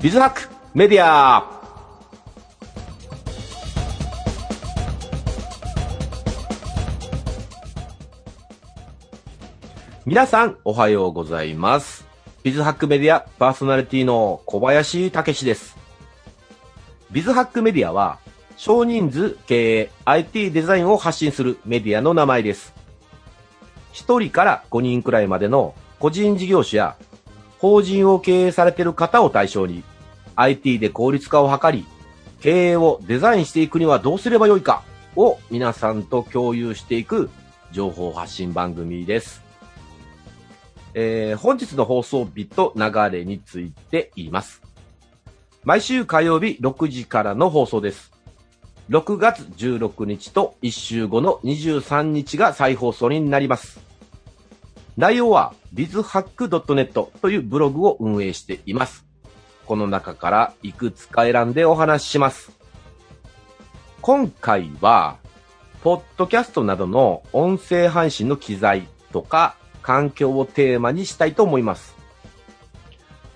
ビズハックメディア皆さん、おはようございます。ビズハックメディアパーソナリティの小林武史です。ビズハックメディアは、少人数経営 IT デザインを発信するメディアの名前です。1人から5人くらいまでの個人事業主や法人を経営されている方を対象に IT で効率化を図り、経営をデザインしていくにはどうすればよいかを皆さんと共有していく情報発信番組です。えー本日の放送日と流れについて言います。毎週火曜日6時からの放送です。6月16日と1週後の23日が再放送になります。内容は bizhack.net というブログを運営しています。この中からいくつか選んでお話しします。今回は、ポッドキャストなどの音声配信の機材とか環境をテーマにしたいと思います。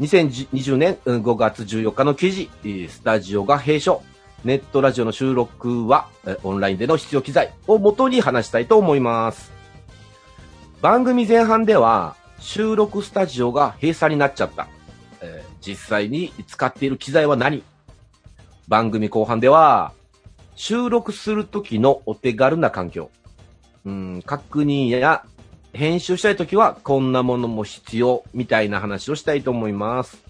2020年5月14日の記事、スタジオが閉所、ネットラジオの収録はオンラインでの必要機材を元に話したいと思います。番組前半では収録スタジオが閉鎖になっちゃった。実際に使っている機材は何？番組後半では収録する時のお手軽な環境。うん、確認や編集したい時はこんなものも必要みたいな話をしたいと思います。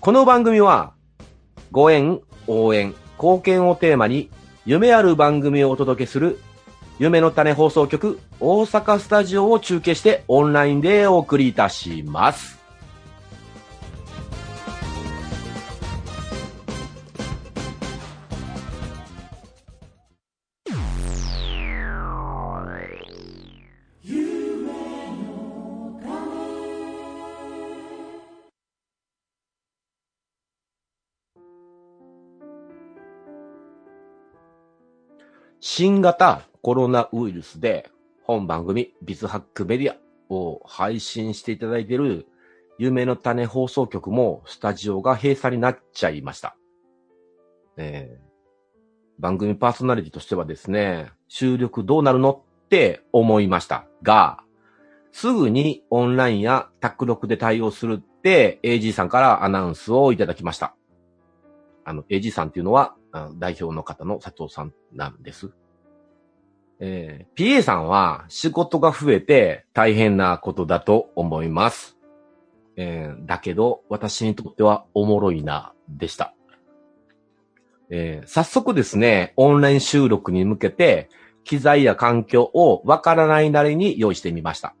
この番組はご縁、応援、貢献をテーマに夢ある番組をお届けする夢の種放送局大阪スタジオを中継してオンラインでお送りいたします。新型コロナウイルスで本番組ビズハックメディアを配信していただいている夢の種放送局もスタジオが閉鎖になっちゃいました。えー番組パーソナリティとしてはですね、収録どうなるのって思いましたが、すぐにオンラインや卓録で対応するって AG さんからアナウンスをいただきました。あの、AG さんっていうのは、代表の方の佐藤さんなんです。えー PA さんは仕事が増えて大変なことだと思います。えーだけど、私にとってはおもろいな、でした。えー早速ですね、オンライン収録に向けて、機材や環境をわからないなりに用意してみました。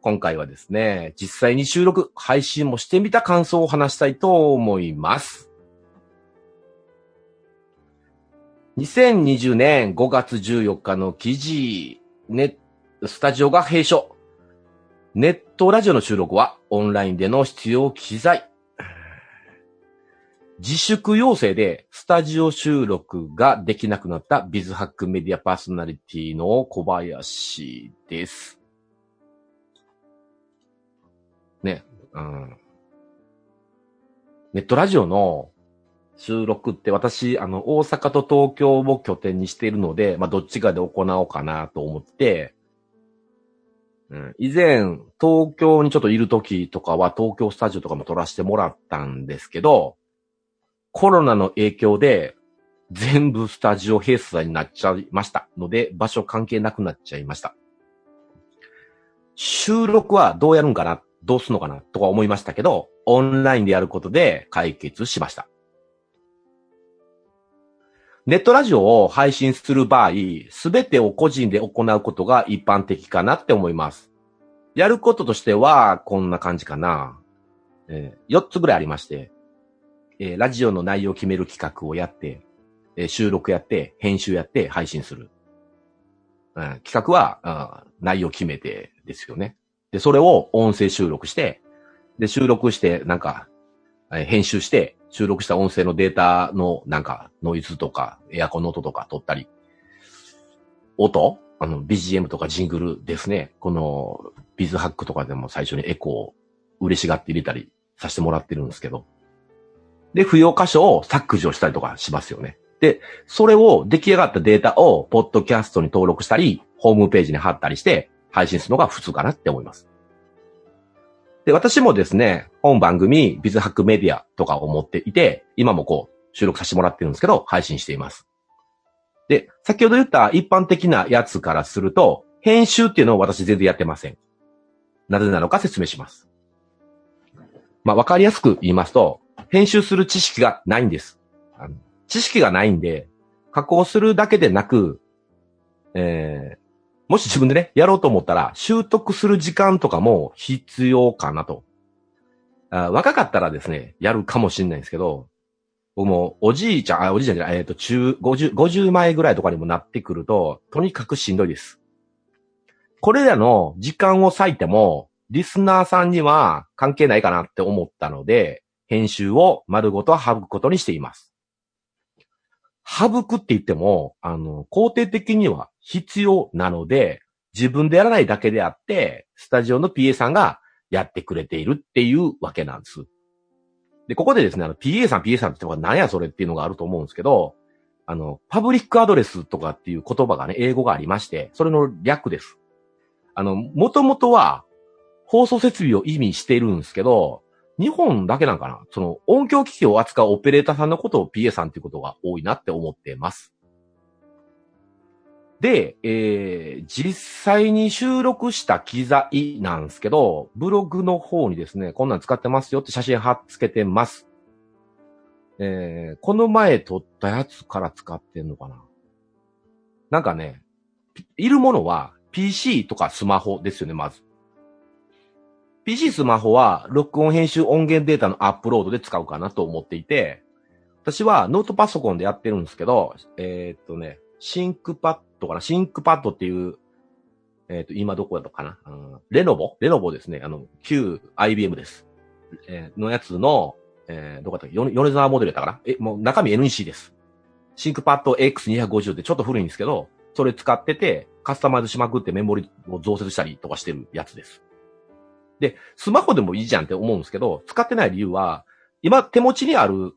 今回はですね、実際に収録、配信もしてみた感想を話したいと思います。2020年5月14日の記事、ネスタジオが閉所。ネットラジオの収録はオンラインでの必要機材。自粛要請でスタジオ収録ができなくなったビズハックメディアパーソナリティの小林です。ね、うん。ネットラジオの収録って私、あの、大阪と東京を拠点にしているので、まあ、どっちかで行おうかなと思って、うん、以前、東京にちょっといる時とかは東京スタジオとかも撮らせてもらったんですけど、コロナの影響で全部スタジオ閉鎖になっちゃいました。ので、場所関係なくなっちゃいました。収録はどうやるんかな？どうすんのかな？とか思いましたけど、オンラインでやることで解決しました。ネットラジオを配信する場合、すべてを個人で行うことが一般的かなって思います。やることとしては、こんな感じかな。え4つぐらいありまして、えーラジオの内容を決める企画をやって、えー収録やって、編集やって、配信する。うん企画は、あー内容決めてですよね。で、それを音声収録して、で、収録して、なんか、えー編集して、収録した音声のデータの、なんか、ノイズとか、エアコンの音とか取ったり、音？あの、BGM とかジングルですね。この、ビズハックとかでも最初にエコーを嬉しがって入れたりさせてもらってるんですけど、で、不要箇所を削除したりとかしますよね。で、それを出来上がったデータを、ポッドキャストに登録したり、ホームページに貼ったりして、配信するのが普通かなって思います。で、私もですね、本番組、ビズハックメディアとかを持っていて、今もこう、収録させてもらってるんですけど、配信しています。で、先ほど言った一般的なやつからすると、編集っていうのを私全然やってません。なぜなのか説明します。まあ、わかりやすく言いますと、編集する知識がないんです。知識がないんで、加工するだけでなく、えー、もし自分でね、やろうと思ったら、習得する時間とかも必要かなと。あ若かったらですね、やるかもしれないんですけど、僕もおじいちゃん、あ、おじいちゃんじゃない、えっ、ー、と、中、50、50前ぐらいとかにもなってくると、とにかくしんどいです。これらの時間を割いても、リスナーさんには関係ないかなって思ったので、編集を丸ごと省くことにしています。省くって言っても、あの、肯定的には必要なので、自分でやらないだけであって、スタジオの PA さんがやってくれているっていうわけなんです。で、ここでですね、あの、PA さん、PA さんって言って何やそれっていうのがあると思うんですけど、あの、パブリックアドレスとかっていう言葉がね、英語がありまして、それの略です。あの、もともとは放送設備を意味してるんですけど、日本だけなんかな？その音響機器を扱うオペレーターさんのことを PA さんっていうことが多いなって思ってます。で、えー、実際に収録した機材なんですけど、ブログの方にですね、こんなん使ってますよって写真貼っつけてます。えー、この前撮ったやつから使ってんのかな？なんかね、いるものは PC とかスマホですよね、まず。PC スマホは録音編集音源データのアップロードで使うかなと思っていて、私はノートパソコンでやってるんですけど、えー、っとね、シンクパッドかな？シンクパッドっていう、えー、っと、今どこだったかな、うん、レノボレノボですね。あの、旧 IBM です。えー、のやつの、えー、どこだったっけ米沢モデルやったかな？え、もう中身 NEC です。シンクパッド X250 ってちょっと古いんですけど、それ使ってて、カスタマイズしまくってメモリを増設したりとかしてるやつです。で、スマホでもいいじゃんって思うんですけど、使ってない理由は、今手持ちにある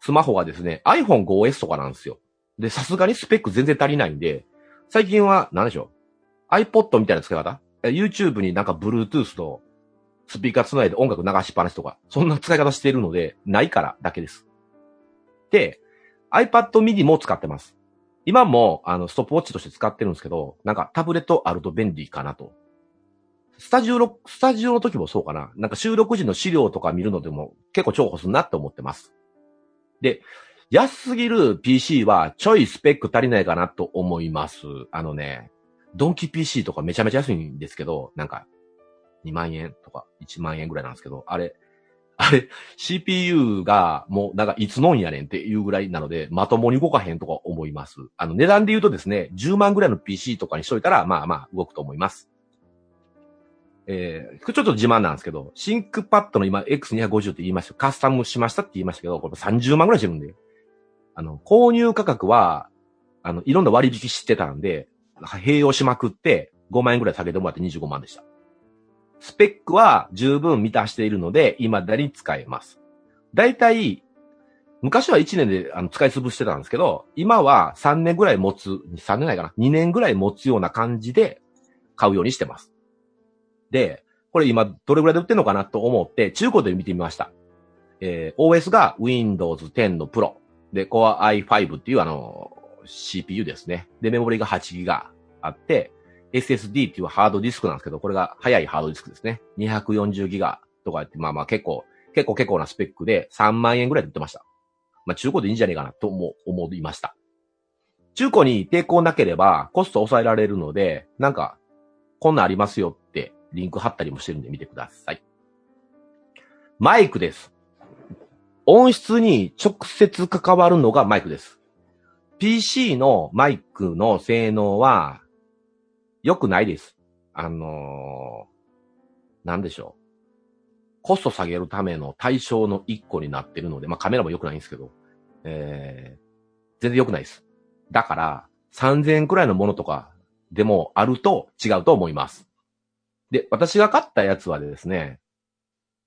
スマホはですね、iPhone 5S とかなんですよ。で、さすがにスペック全然足りないんで、最近は、何でしょう ?iPod みたいな使い方 ?YouTube になんか Bluetooth とスピーカー繋いで音楽流しっぱなしとか、そんな使い方してるので、ないからだけです。で、iPad mini も使ってます。今も、あの、ストップウォッチとして使ってるんですけど、なんかタブレットあると便利かなとスタジオの、スタジオの時もそうかな。なんか収録時の資料とか見るのでも結構重宝するなって思ってます。で、安すぎる PC はちょいスペック足りないかなと思います。あのね、ドンキ PC とかめちゃめちゃ安いんですけど、なんか2万円とか1万円ぐらいなんですけど、あれ、あれ、CPU がもうなんかいつのんやねんっていうぐらいなので、まともに動かへんとか思います。あの値段で言うとですね、10万ぐらいの PC とかにしといたら、まあまあ動くと思います。えー、ちょっと自慢なんですけど、シンクパッドの今 X250 って言いました。カスタムしましたって言いましたけど、これ30万ぐらいしてるんで。あの、購入価格は、あの、いろんな割引してたんで、併用しまくって5万円ぐらい下げてもらって25万でした。スペックは十分満たしているので、今だに使えます。だいたい、昔は1年であの使い潰してたんですけど、今は3年ぐらい持つ、3年ないかな ?2 年ぐらい持つような感じで買うようにしてます。で、これ今どれぐらいで売ってんのかなと思って中古で見てみました。えー、OS が Windows 10の Pro。で、Core i5 っていうあの、CPU ですね。で、メモリが 8GB あって、SSD っていうハードディスクなんですけど、これが速いハードディスクですね。240GB とかって、まあまあ結構、結構結構なスペックで3万円ぐらいで売ってました。まあ中古でいいんじゃねえかなと思思いました。中古に抵抗なければコスト抑えられるので、なんか、こんなんありますよリンク貼ったりもしてるんで見てください。マイクです。音質に直接関わるのがマイクです。PC のマイクの性能は良くないです。あのー、なんでしょう。コスト下げるための対象の一個になってるので、まあカメラも良くないんですけど、えー、全然良くないです。だから、3000円くらいのものとかでもあると違うと思います。で、私が買ったやつはですね、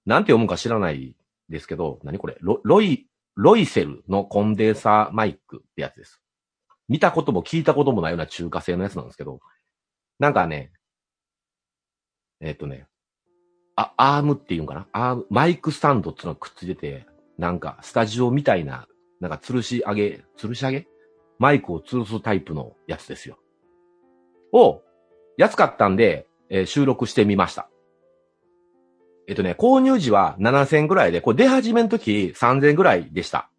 なんて読むか知らないですけど、何これ？ロロイ、ロイセルのコンデンサーマイクってやつです。見たことも聞いたこともないような中華製のやつなんですけど、なんかね、えっ、とね、あ、アームっていうんかな？アーム、マイクスタンドっていうのがくっついてて、なんかスタジオみたいな、なんか吊るし上げ、吊るし上げ？マイクを吊るすタイプのやつですよ。を、安かったんで、えー収録してみました。えっとね、購入時は7000ぐらいで、これ出始めの時3000ぐらいでした。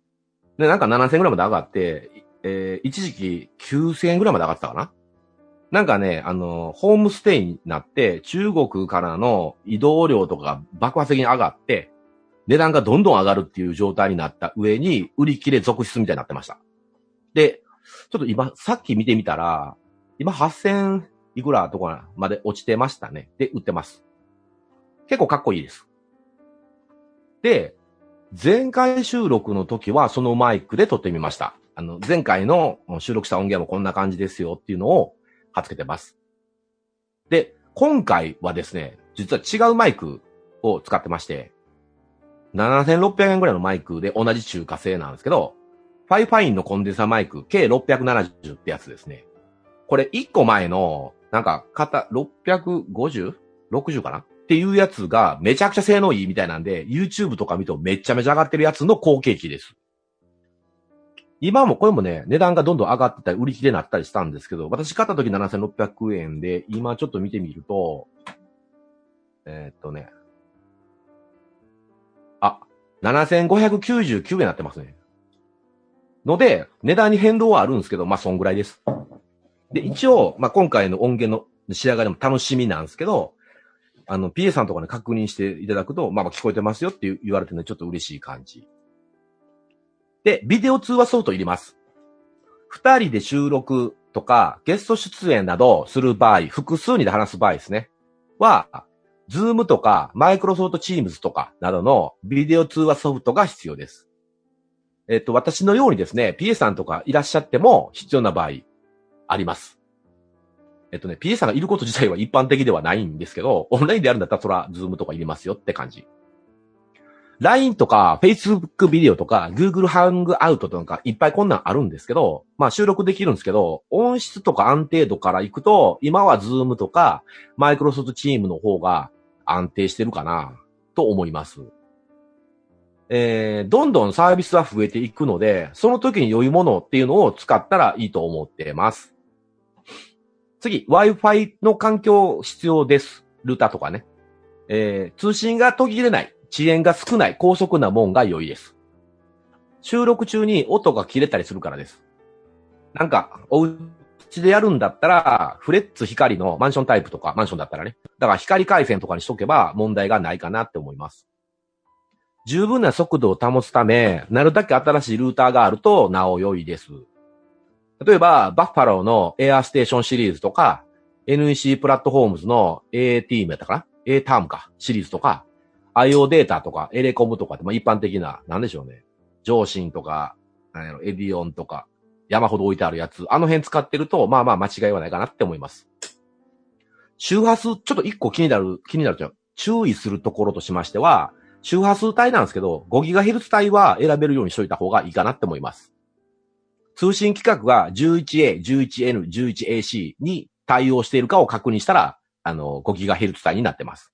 で、なんか7000ぐらいまで上がって、えー一時期9000ぐらいまで上がってたかな？なんかね、あの、ホームステイになって、中国からの移動量とかが爆発的に上がって、値段がどんどん上がるっていう状態になった上に、売り切れ続出みたいになってました。で、ちょっと今、さっき見てみたら、今8000いくらとかまで落ちてましたね。で、売ってます。結構かっこいいです。で、前回収録の時はそのマイクで撮ってみました。あの、前回の収録した音源もこんな感じですよっていうのを貼っ付けてます。で、今回はですね、実は違うマイクを使ってまして、7600円ぐらいのマイクで同じ中華製なんですけど、ファイファインのコンデンサーマイク K670 ってやつですね。これ1個前の、なんか、型 650?60 かな？っていうやつがめちゃくちゃ性能いいみたいなんで、YouTube とか見るとめちゃめちゃ上がってるやつの後継機です。今もこれもね、値段がどんどん上がってたり、売り切れになったりしたんですけど、私買った時7600円で、今ちょっと見てみると、えーっとね、あ、7599円になってますね。ので、値段に変動はあるんですけど、まあ、そんぐらいです。で、一応、まあ、今回の音源の仕上がりも楽しみなんですけど、あの、PA さんとかに確認していただくと、まあ、まあ聞こえてますよって言われてるので、ちょっと嬉しい感じ。で、ビデオ通話ソフトいります。二人で収録とか、ゲスト出演などする場合、複数人で話す場合ですね。は、ズームとか、マイクロソフトチームズとかなどのビデオ通話ソフトが必要です。えっと、私のようにですね、PA さんとかいらっしゃっても必要な場合、あります。えっとね、PA さんがいること自体は一般的ではないんですけど、オンラインでやるんだったらそら、ズームとかいりますよって感じ。LINE とか Facebook ビデオとか Google ハングアウトとかいっぱいこんなんあるんですけど、まあ収録できるんですけど、音質とか安定度からいくと、今は Zoom とか Microsoft Team の方が安定してるかなと思います。えー、どんどんサービスは増えていくので、その時に良いものっていうのを使ったらいいと思ってます。次、Wi-Fi の環境必要です。ルーターとかね。えー、通信が途切れない。遅延が少ない。高速なもんが良いです。収録中に音が切れたりするからです。なんか、お家でやるんだったら、フレッツ光のマンションタイプとか、マンションだったらね。だから光回線とかにしとけば問題がないかなって思います。十分な速度を保つため、なるだけ新しいルーターがあるとなお良いです。例えば、バッファローのエアーステーションシリーズとか、NEC プラットフォームズの ATM やったかな ?A タームか、シリーズとか、IO データとか、エレコムとかって、まあ、一般的な、なんでしょうね。上信とか、なんやろ、エディオンとか、山ほど置いてあるやつ、あの辺使ってると、まあまあ間違いはないかなって思います。周波数、ちょっと一個気になる、気になるというか注意するところとしましては、周波数帯なんですけど、5GHz 帯は選べるようにしといた方がいいかなって思います。通信規格が 11A、11N、11AC に対応しているかを確認したら、あの、5GHz 帯になってます。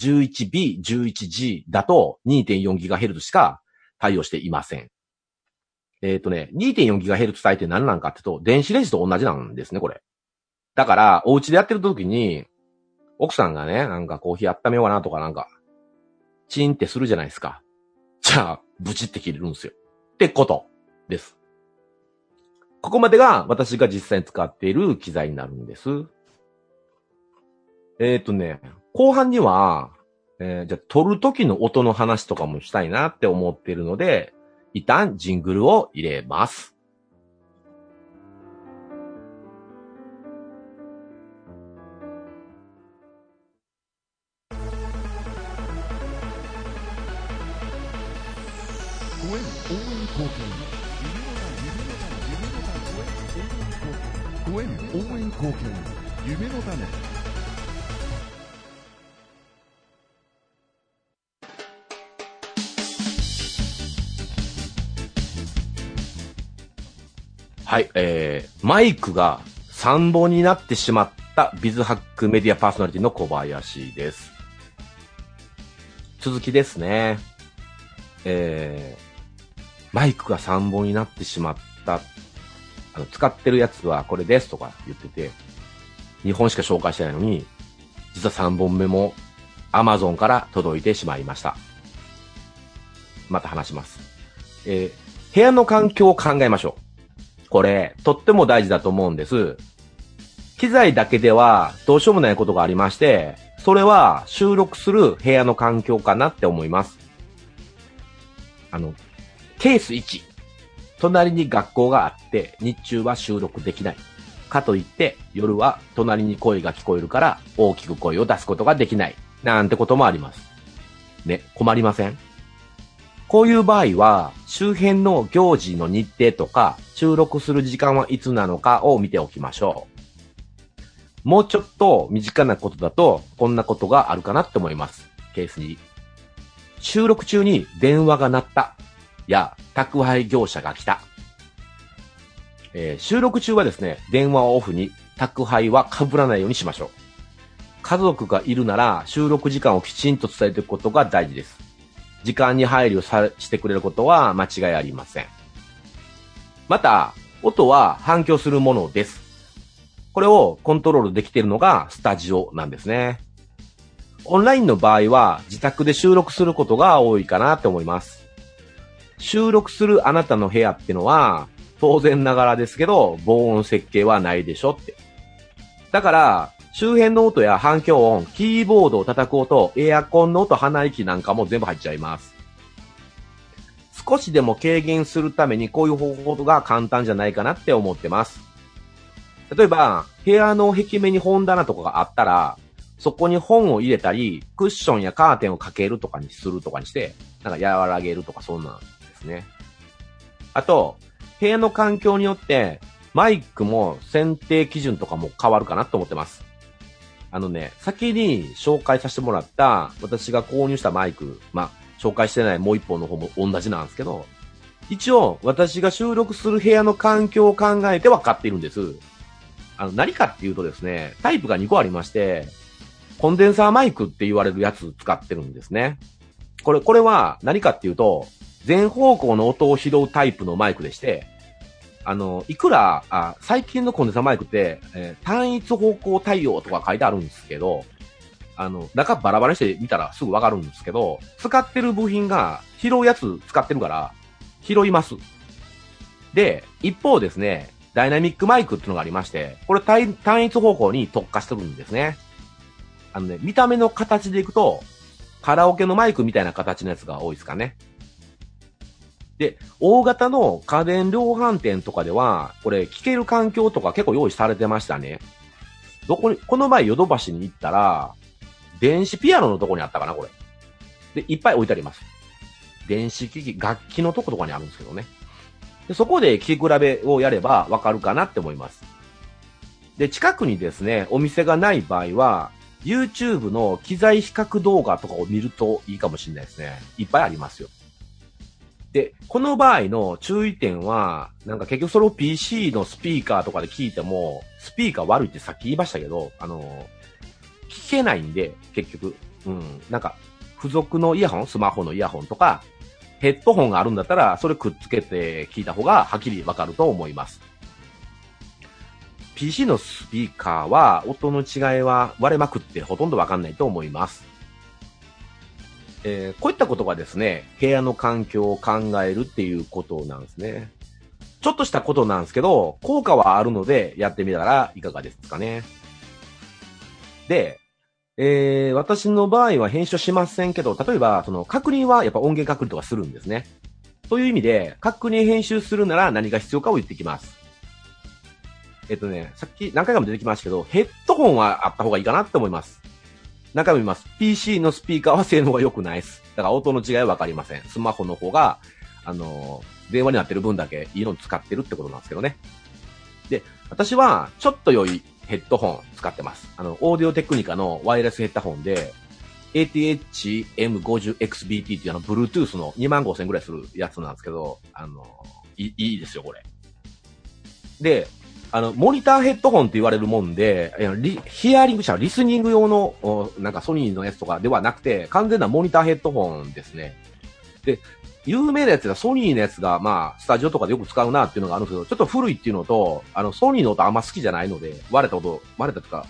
11B、11G だと 2.4GHz しか対応していません。えっ、とね、2.4GHz 帯って何なんかってと、電子レンジと同じなんですね、これ。だから、お家でやってる時に、奥さんがね、なんかコーヒー温めようかなとかなんか、チンってするじゃないですか。じゃあ、ブチって切れるんですよ。ってことです。ここまでが私が実際に使っている機材になるんです。えっ、とね、後半には、えーじゃあ撮る時の音の話とかもしたいなって思っているので、一旦ジングルを入れます。ご縁応援貢献夢の種夢の種夢の種ご縁応援貢献夢の種はい、えー、マイクが3本になってしまったビズハックメディアパーソナリティの小林です。続きですね。えー、マイクが3本になってしまった。使ってるやつはこれですとか言ってて、2本しか紹介してないのに、実は3本目も Amazon から届いてしまいました。また話します。えー部屋の環境を考えましょう。これ、とっても大事だと思うんです。機材だけではどうしようもないことがありまして、それは収録する部屋の環境かなって思います。あの、ケース1。隣に学校があって、日中は収録できない。かといって、夜は隣に声が聞こえるから、大きく声を出すことができない。なんてこともあります。ね、困りません？こういう場合は、周辺の行事の日程とか、収録する時間はいつなのかを見ておきましょう。もうちょっと身近なことだと、こんなことがあるかなって思います。ケースに。収録中に電話が鳴った。や、宅配業者が来た。えー収録中はですね、電話をオフに、宅配は被らないようにしましょう。家族がいるなら、収録時間をきちんと伝えていくことが大事です。時間に配慮さしてくれることは間違いありません。また、音は反響するものです。これをコントロールできているのがスタジオなんですね。オンラインの場合は自宅で収録することが多いかなって思います。収録するあなたの部屋ってのは、当然ながらですけど、防音設計はないでしょって。だから、周辺の音や反響音、キーボードを叩く音、エアコンの音、鼻息なんかも全部入っちゃいます。少しでも軽減するためにこういう方法が簡単じゃないかなって思ってます。例えば、部屋の壁面に本棚とかがあったら、そこに本を入れたり、クッションやカーテンをかけるとかにするとかにして、なんか和らげるとかそんなんですね。あと、部屋の環境によって、マイクも選定基準とかも変わるかなと思ってます。あのね、先に紹介させてもらった、私が購入したマイク、まあ、紹介してないもう一本の方も同じなんですけど、一応、私が収録する部屋の環境を考えて分かっているんです。あの、何かっていうとですね、タイプが2個ありまして、コンデンサーマイクって言われるやつ使ってるんですね。これ、これは何かっていうと、全方向の音を拾うタイプのマイクでして、あの、いくら、あ最近のコンデンサーマイクって、えー単一方向対応とか書いてあるんですけど、あの、中バラバラにして見たらすぐわかるんですけど、使ってる部品が拾うやつ使ってるから、拾います。で、一方ですね、ダイナミックマイクっていうのがありまして、これ単単一方向に特化してるんですね。あのね、見た目の形でいくと、カラオケのマイクみたいな形のやつが多いですかね。で、大型の家電量販店とかでは、これ聞ける環境とか結構用意されてましたね。どこに、この前ヨドバシに行ったら、電子ピアノのとこにあったかな、これ。で、いっぱい置いてあります。電子機器、楽器のとことかにあるんですけどね。でそこで聞き比べをやればわかるかなって思います。で、近くにですね、お店がない場合は、YouTube の機材比較動画とかを見るといいかもしれないですね。いっぱいありますよ。で、この場合の注意点は、なんか結局それを PC のスピーカーとかで聞いても、スピーカー悪いってさっき言いましたけど、あの、聞けないんで、結局。うん。なんか、付属のイヤホン、スマホのイヤホンとか、ヘッドホンがあるんだったら、それくっつけて聞いた方がはっきりわかると思います。PC のスピーカーは、音の違いは割れまくってほとんどわかんないと思います。えーこういったことがですね、部屋の環境を考えるっていうことなんですね。ちょっとしたことなんですけど、効果はあるので、やってみたらいかがですかね。で、えー私の場合は編集しませんけど、例えば、その確認はやっぱ音源確認とかするんですね。という意味で、確認編集するなら何が必要かを言ってきます。えっとね、さっき何回かも出てきましたけど、ヘッドホンはあった方がいいかなって思います。何回も言います。PC のスピーカーは性能が良くないです。だから音の違いはわかりません。スマホの方が、あの電話になってる分だけいいの使ってるってことなんですけどね。で、私はちょっと良いヘッドホン使ってます。あの、オーディオテクニカのワイヤレスヘッドホンで、ATH-M50XBT っていうあの、Bluetooth の2万5000ぐらいするやつなんですけど、あの、いいいですよ、これ。で、あの、モニターヘッドホンって言われるもんで、ヒアリング者、リスニング用の、なんかソニーのやつとかではなくて、完全なモニターヘッドホンですね。で、有名なやつがソニーのやつが、まあ、スタジオとかでよく使うなっていうのがあるんですけど、ちょっと古いっていうのと、あの、ソニーの音あんま好きじゃないので、割れた音、割れたとか、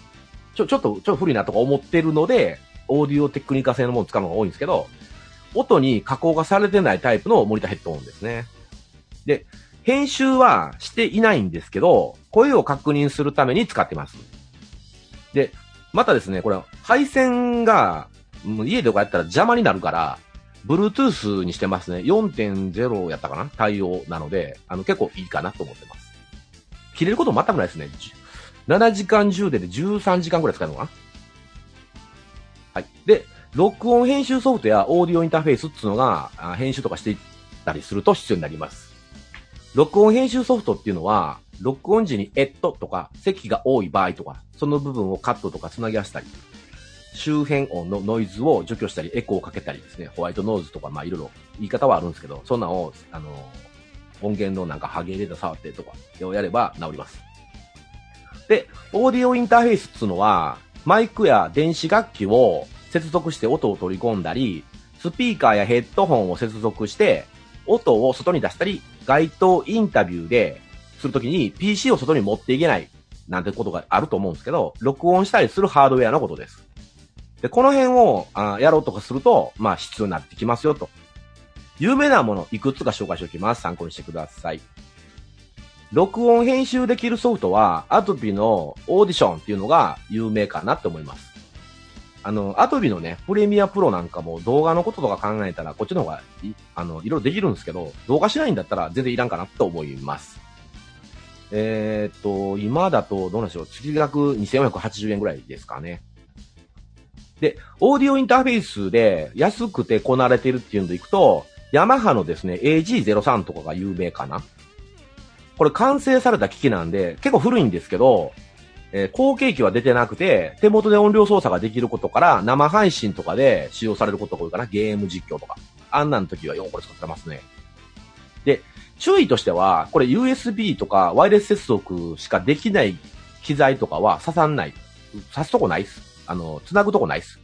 ちょ、ちょっと、ちょっと古いなとか思ってるので、オーディオテクニカ製のものを使うのが多いんですけど、音に加工がされてないタイプのモニターヘッドホンですね。で、編集はしていないんですけど、声を確認するために使ってます。で、またですね、これ、配線が、もう家とかやったら邪魔になるから、Bluetooth にしてますね。4.0やったかな？対応なので、あの、結構いいかなと思ってます。切れること全くないですね。7時間充電で13時間くらい使えるのかな？はい。で、録音編集ソフトやオーディオインターフェースっていうのが、編集とかしていったりすると必要になります。録音編集ソフトっていうのは、録音時にエットとか、席が多い場合とか、その部分をカットとか繋ぎ合わせたり、周辺音のノイズを除去したり、エコーをかけたりですね、ホワイトノーズとか、まあいろいろ言い方はあるんですけど、そんなんを、あの、音源のなんかハゲレーダー触ってとかをやれば治ります。で、オーディオインターフェースっていうのは、マイクや電子楽器を接続して音を取り込んだり、スピーカーやヘッドホンを接続して、音を外に出したり、街頭インタビューでするときに PC を外に持っていけないなんてことがあると思うんですけど、録音したりするハードウェアのことです。で、この辺をあやろうとかすると、まあ必要になってきますよと。有名なもの、いくつか紹介しておきます。参考にしてください。録音編集できるソフトは、アトピのオーディションっていうのが有名かなって思います。あの、アトビのね、プレミアプロなんかも動画のこととか考えたら、こっちの方が、あの、いろいろできるんですけど、動画しないんだったら全然いらんかなと思います。えーっと、今だと、どうなんでしょう、月額2480円ぐらいですかね。で、オーディオインターフェースで安くてこなれてるっていうのでいくと、ヤマハのですね、AG03 とかが有名かな。これ完成された機器なんで、結構古いんですけど、えー後継機は出てなくて、手元で音量操作ができることから、生配信とかで使用されることが多いかな。ゲーム実況とか。あんなん時はよくこれ使ってますね。で、注意としては、これ USB とかワイヤレス接続しかできない機材とかは刺さんない。刺すとこないっす。あの、繋ぐとこないっす。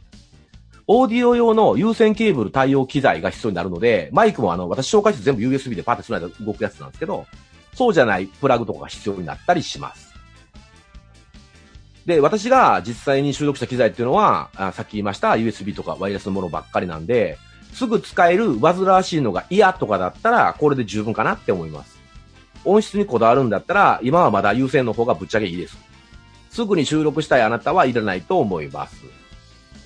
オーディオ用の有線ケーブル対応機材が必要になるので、マイクもあの、私紹介して全部 USB でパッて繋いだら動くやつなんですけど、そうじゃないプラグとかが必要になったりします。で、私が実際に収録した機材っていうのは、あさっき言いました USB とかワイヤレスのものばっかりなんで、すぐ使える煩わしいのが嫌とかだったら、これで十分かなって思います。音質にこだわるんだったら、今はまだ有線の方がぶっちゃけいいです。すぐに収録したいあなたはいらないと思います。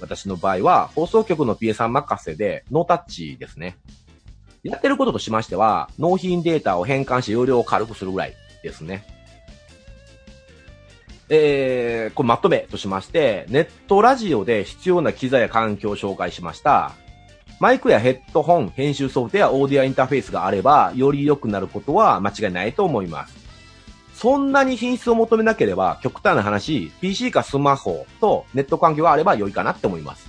私の場合は、放送局の PA さん任せで、ノータッチですね。やってることとしましては、納品データを変換して容量を軽くするぐらいですね。えー、これまとめとしまして、ネットラジオで必要な機材や環境を紹介しました。マイクやヘッドホン、編集ソフトやオーディオインターフェースがあれば、より良くなることは間違いないと思います。そんなに品質を求めなければ、極端な話、PC かスマホとネット環境があれば良いかなって思います。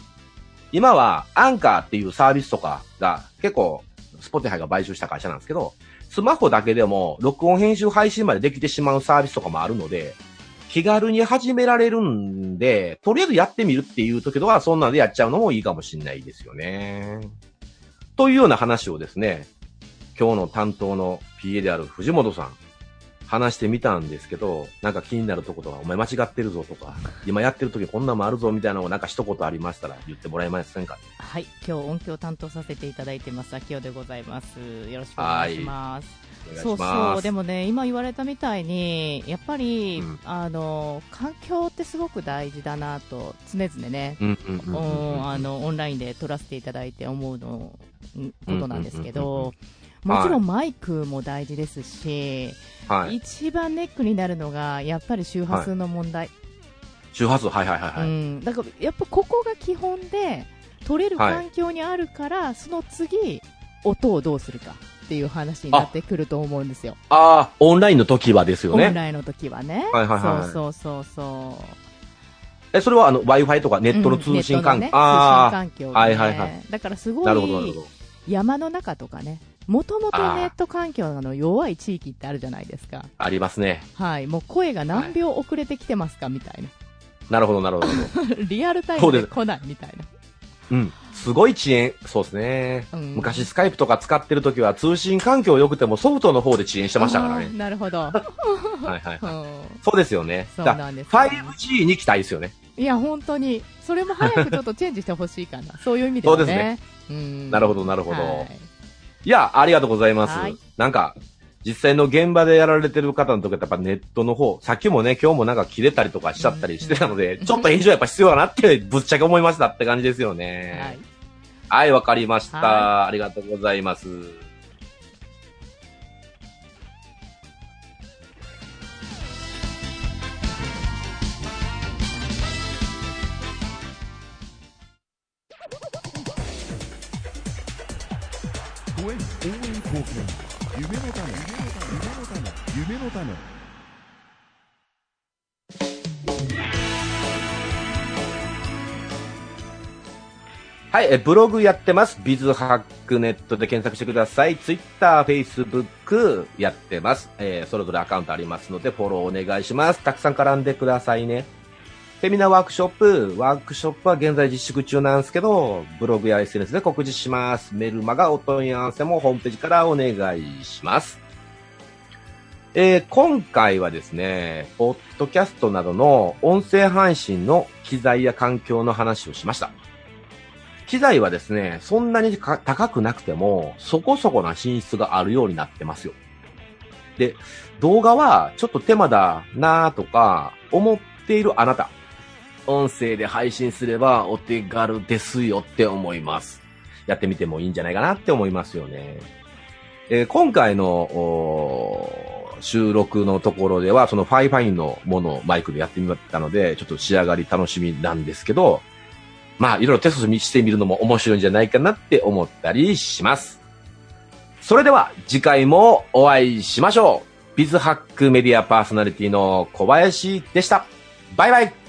今は、アンカーっていうサービスとかが結構、スポティファイが買収した会社なんですけど、スマホだけでも録音編集配信までできてしまうサービスとかもあるので、気軽に始められるんで、とりあえずやってみるっていう時とは、そんなんでやっちゃうのもいいかもしんないですよね。というような話をですね、今日の担当の PA である藤本さん、話してみたんですけど、なんか気になるとことか、お前間違ってるぞとか、今やってる時こんなんもあるぞみたいなのをなんか一言ありましたら言ってもらえませんかはい、今日音響担当させていただいてます、秋代でございます。よろしくお願いします。そう。そう、でもね、今言われたみたいに、やっぱり、うん。あの、環境ってすごく大事だなと、常々ね、あの、オンラインで撮らせていただいて思うの、んことなんですけうんうんうんど、うんもちろんマイクも大事ですし、はい。一番ネックになるのが、やっぱり周波数の問題。周波数、はいはいはいはい。うん、だからやっぱここが基本で取れる環境にあるから、その次音をどうするかっていう話になってくると思うんですよ、ああ、オンラインの時はですよオンね。ラインの時はね、はいはいはいそうそうそうそうえ、それはあの、Wi-Fi とかネットの通信環境、うんね、通信あ環境がね、はいはいはいだからすあ、ごいど。山の中とかねもともとネット環境の弱い地域ってあるじゃないですか。ありますね。はい。もう声が何秒遅れてきてますかみたいな。なるほど、なるほど。リアルタイムで来ないみたいな。うん。すごい遅延、そうですね。うん昔スカイプとか使ってる時は通信環境良くてもソフトの方で遅延してましたからね。なるほど。はいはいはい。うんそうですよね。そうなんですだ 5G に期待ですよね。いや、本当に。それも早くちょっとチェンジしてほしいかな。そういう意味ではね。そうですねうん。なるほど、なるほど。はいいや、ありがとうございます。はいなんか、実際の現場でやられてる方の時はやっぱネットの方、さっきもね、今日もなんか切れたりとかしちゃったりしてたので、ちょっと編集はやっぱ必要だなってぶっちゃけ思いましたって感じですよはいね。。はい、わ、かりました、はありがとうございます。貢献夢の種夢の種夢の種はい、えブログやってます。ビズハックネットで検索してください。ツイッター、フェイスブックやってます。えーそれぞれアカウントありますので、フォローお願いします。たくさん絡んでくださいね。セミナーワークショップ、ワークショップは現在実粛中なんですけど、ブログや SNS で告示します。メルマガお問い合わせもホームページからお願いします。えー今回はですね、ポッドキャストなどの音声配信の機材や環境の話をしました。機材はですね、そんなに高くなくても、そこそこな品質があるようになってますよ。で、動画はちょっと手間だなとか思っているあなた。音声で配信すればお手軽ですよって思います。やってみてもいいんじゃないかなって思いますよね。えー今回の収録のところでは、そのファイファインのものをマイクでやってみたので、ちょっと仕上がり楽しみなんですけど、まあ、いろいろテストしてみるのも面白いんじゃないかなって思ったりします。それでは、次回もお会いしましょう。ビズハックメディアパーソナリティの小林でした。バイバイ